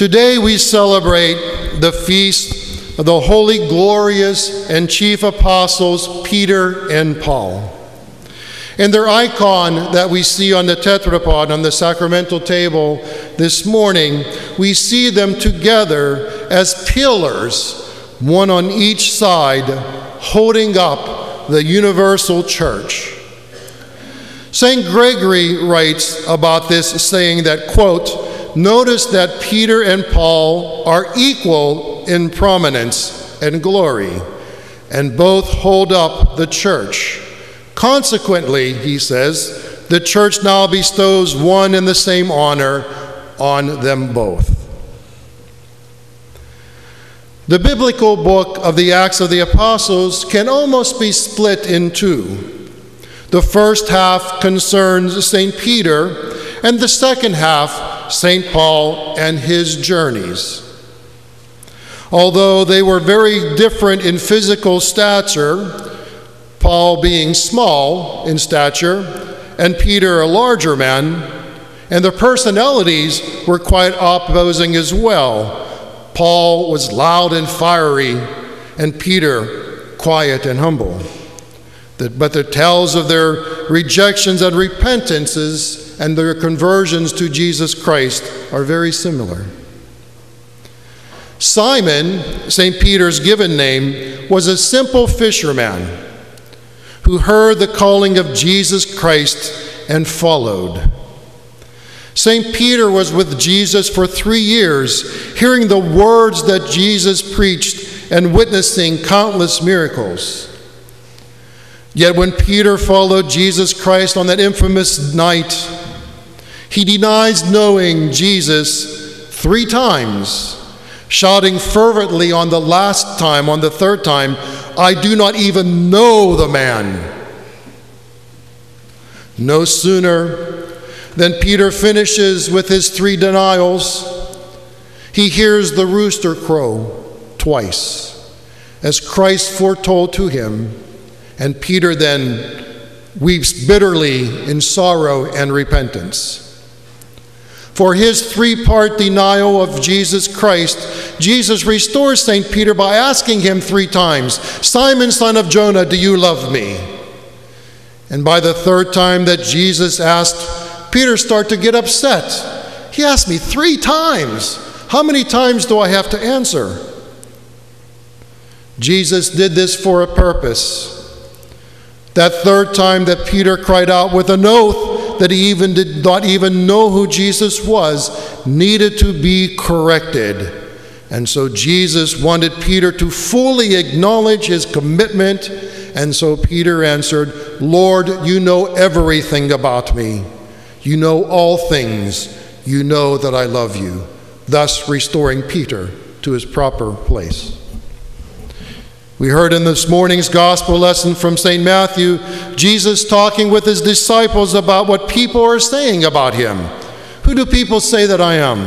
Today we celebrate the feast of the holy, glorious, and chief apostles Peter and Paul. And their icon that we see on the tetrapod on the sacramental table this morning, we see them together as pillars, one on each side, holding up the universal church. St. Gregory writes about this, saying that, quote, notice that Peter and Paul are equal in prominence and glory, and both hold up the church. Consequently, he says, the church now bestows one and the same honor on them both. The biblical book of the Acts of the Apostles can almost be split in two. The first half concerns St. Peter, and the second half, St. Paul and his journeys. Although they were very different in physical stature, Paul being small in stature, and Peter a larger man, and their personalities were quite opposing as well. Paul was loud and fiery, and Peter quiet and humble. But the tales of their rejections and repentances and their conversions to Jesus Christ are very similar. Simon, St. Peter's given name, was a simple fisherman who heard the calling of Jesus Christ and followed. St. Peter was with Jesus for three years, hearing the words that Jesus preached and witnessing countless miracles. Yet when Peter followed Jesus Christ on that infamous night, he denies knowing Jesus three times, shouting fervently on the last time, on the third time, I do not even know the man. No sooner than Peter finishes with his three denials, he hears the rooster crow twice, as Christ foretold to him, and Peter then weeps bitterly in sorrow and repentance. For his three part denial of Jesus Christ, Jesus restores St. Peter by asking him three times Simon, son of Jonah, do you love me? And by the third time that Jesus asked, Peter started to get upset. He asked me three times. How many times do I have to answer? Jesus did this for a purpose. That third time that Peter cried out with an oath, that he even did not even know who Jesus was needed to be corrected. And so Jesus wanted Peter to fully acknowledge his commitment. And so Peter answered, Lord, you know everything about me. You know all things. You know that I love you. Thus restoring Peter to his proper place. We heard in this morning's gospel lesson from St. Matthew Jesus talking with his disciples about what people are saying about him. Who do people say that I am?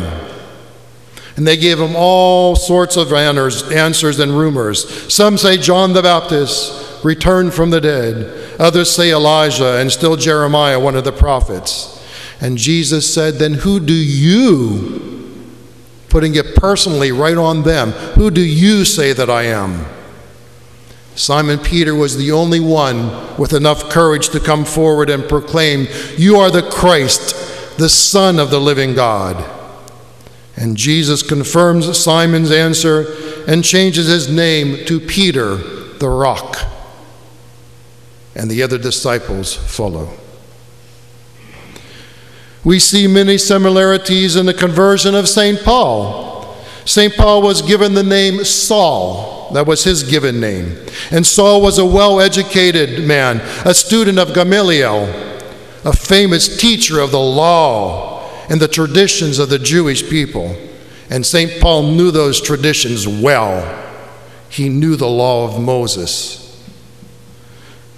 And they gave him all sorts of answers and rumors. Some say John the Baptist returned from the dead, others say Elijah, and still Jeremiah, one of the prophets. And Jesus said, Then who do you, putting it personally right on them, who do you say that I am? Simon Peter was the only one with enough courage to come forward and proclaim, You are the Christ, the Son of the living God. And Jesus confirms Simon's answer and changes his name to Peter, the rock. And the other disciples follow. We see many similarities in the conversion of St. Paul. St. Paul was given the name Saul that was his given name. And Saul was a well educated man, a student of Gamaliel, a famous teacher of the law and the traditions of the Jewish people. And St. Paul knew those traditions well. He knew the law of Moses.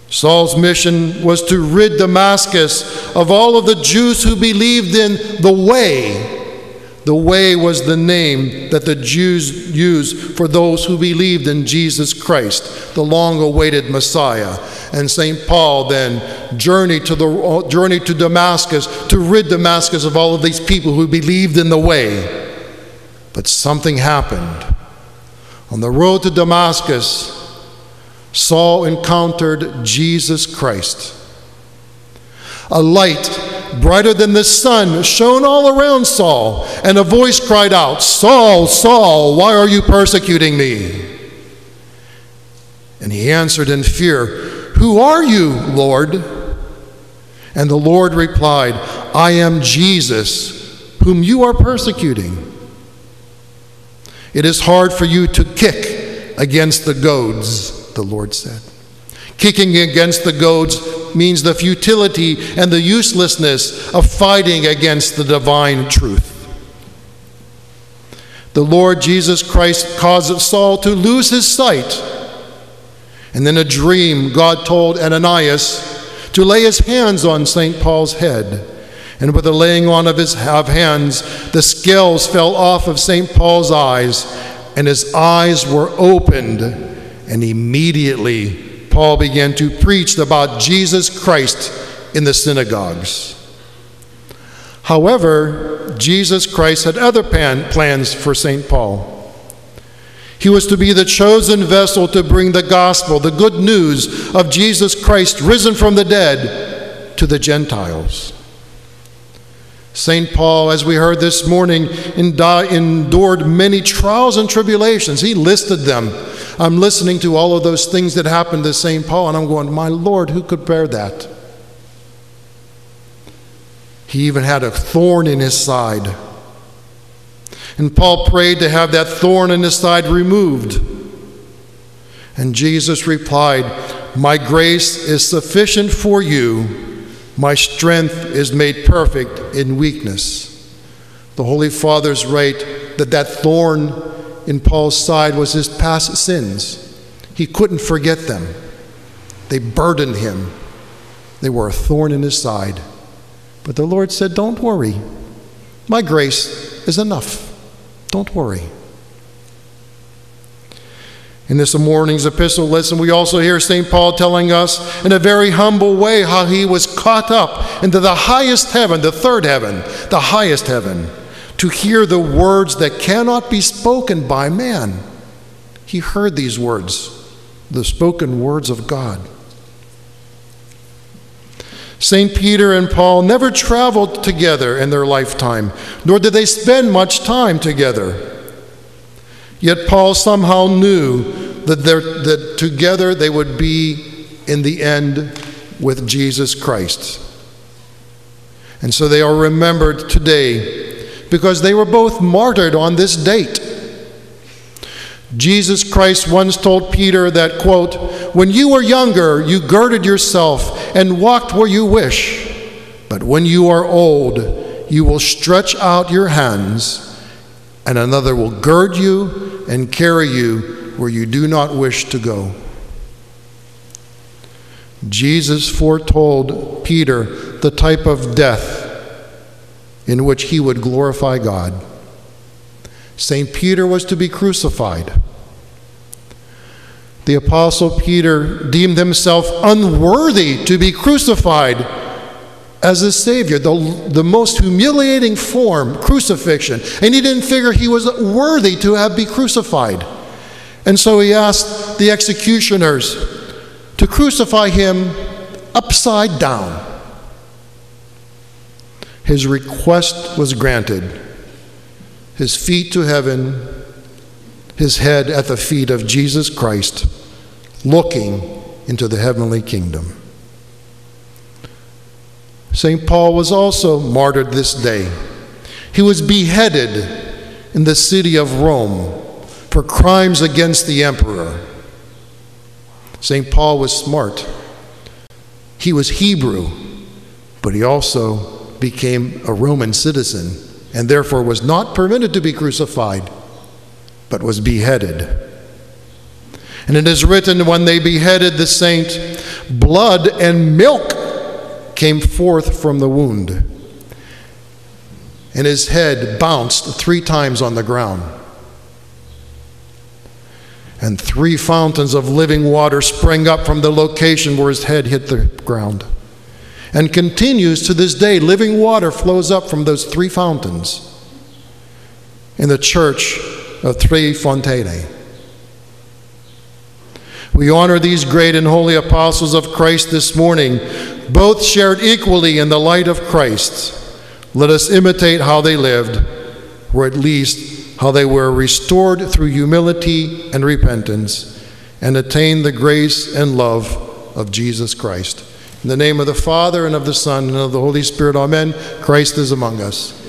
Saul's mission was to rid Damascus of all of the Jews who believed in the way the way was the name that the Jews used for those who believed in Jesus Christ, the long awaited Messiah. And St. Paul then journeyed to, the, journeyed to Damascus to rid Damascus of all of these people who believed in the way. But something happened. On the road to Damascus, Saul encountered Jesus Christ. A light brighter than the sun shone all around Saul, and a voice cried out, Saul, Saul, why are you persecuting me? And he answered in fear, Who are you, Lord? And the Lord replied, I am Jesus, whom you are persecuting. It is hard for you to kick against the goads, the Lord said. Kicking against the goads means the futility and the uselessness of fighting against the divine truth. The Lord Jesus Christ caused Saul to lose his sight. And in a dream, God told Ananias to lay his hands on St. Paul's head. And with the laying on of his of hands, the scales fell off of St. Paul's eyes, and his eyes were opened. And immediately, Paul began to preach about Jesus Christ in the synagogues. However, Jesus Christ had other pan, plans for St. Paul. He was to be the chosen vessel to bring the gospel, the good news of Jesus Christ risen from the dead, to the Gentiles. St. Paul, as we heard this morning, endured many trials and tribulations. He listed them. I'm listening to all of those things that happened to St. Paul, and I'm going, My Lord, who could bear that? He even had a thorn in his side. And Paul prayed to have that thorn in his side removed. And Jesus replied, My grace is sufficient for you. My strength is made perfect in weakness. The Holy Father's right that that thorn in Paul's side was his past sins. He couldn't forget them. They burdened him. They were a thorn in his side. But the Lord said, Don't worry. My grace is enough. Don't worry. In this morning's epistle lesson, we also hear St. Paul telling us in a very humble way how he was caught up into the highest heaven, the third heaven, the highest heaven, to hear the words that cannot be spoken by man. He heard these words, the spoken words of God. St. Peter and Paul never traveled together in their lifetime, nor did they spend much time together. Yet Paul somehow knew that, that together they would be in the end with Jesus Christ. And so they are remembered today because they were both martyred on this date. Jesus Christ once told Peter that, quote, When you were younger, you girded yourself and walked where you wish. But when you are old, you will stretch out your hands, and another will gird you and carry you where you do not wish to go. Jesus foretold Peter the type of death in which he would glorify God. St. Peter was to be crucified. The Apostle Peter deemed himself unworthy to be crucified as a Savior, the, the most humiliating form, crucifixion. And he didn't figure he was worthy to have be crucified. And so he asked the executioners to crucify him upside down. His request was granted his feet to heaven, his head at the feet of Jesus Christ, looking into the heavenly kingdom. St. Paul was also martyred this day. He was beheaded in the city of Rome for crimes against the emperor. St. Paul was smart. He was Hebrew, but he also became a Roman citizen and therefore was not permitted to be crucified, but was beheaded. And it is written, when they beheaded the saint, blood and milk came forth from the wound, and his head bounced three times on the ground. And three fountains of living water sprang up from the location where his head hit the ground and continues to this day. Living water flows up from those three fountains. in the church of Three Fontane. We honor these great and holy apostles of Christ this morning. Both shared equally in the light of Christ. Let us imitate how they lived, or at least how they were restored through humility and repentance, and attain the grace and love of Jesus Christ. In the name of the Father, and of the Son, and of the Holy Spirit, amen. Christ is among us.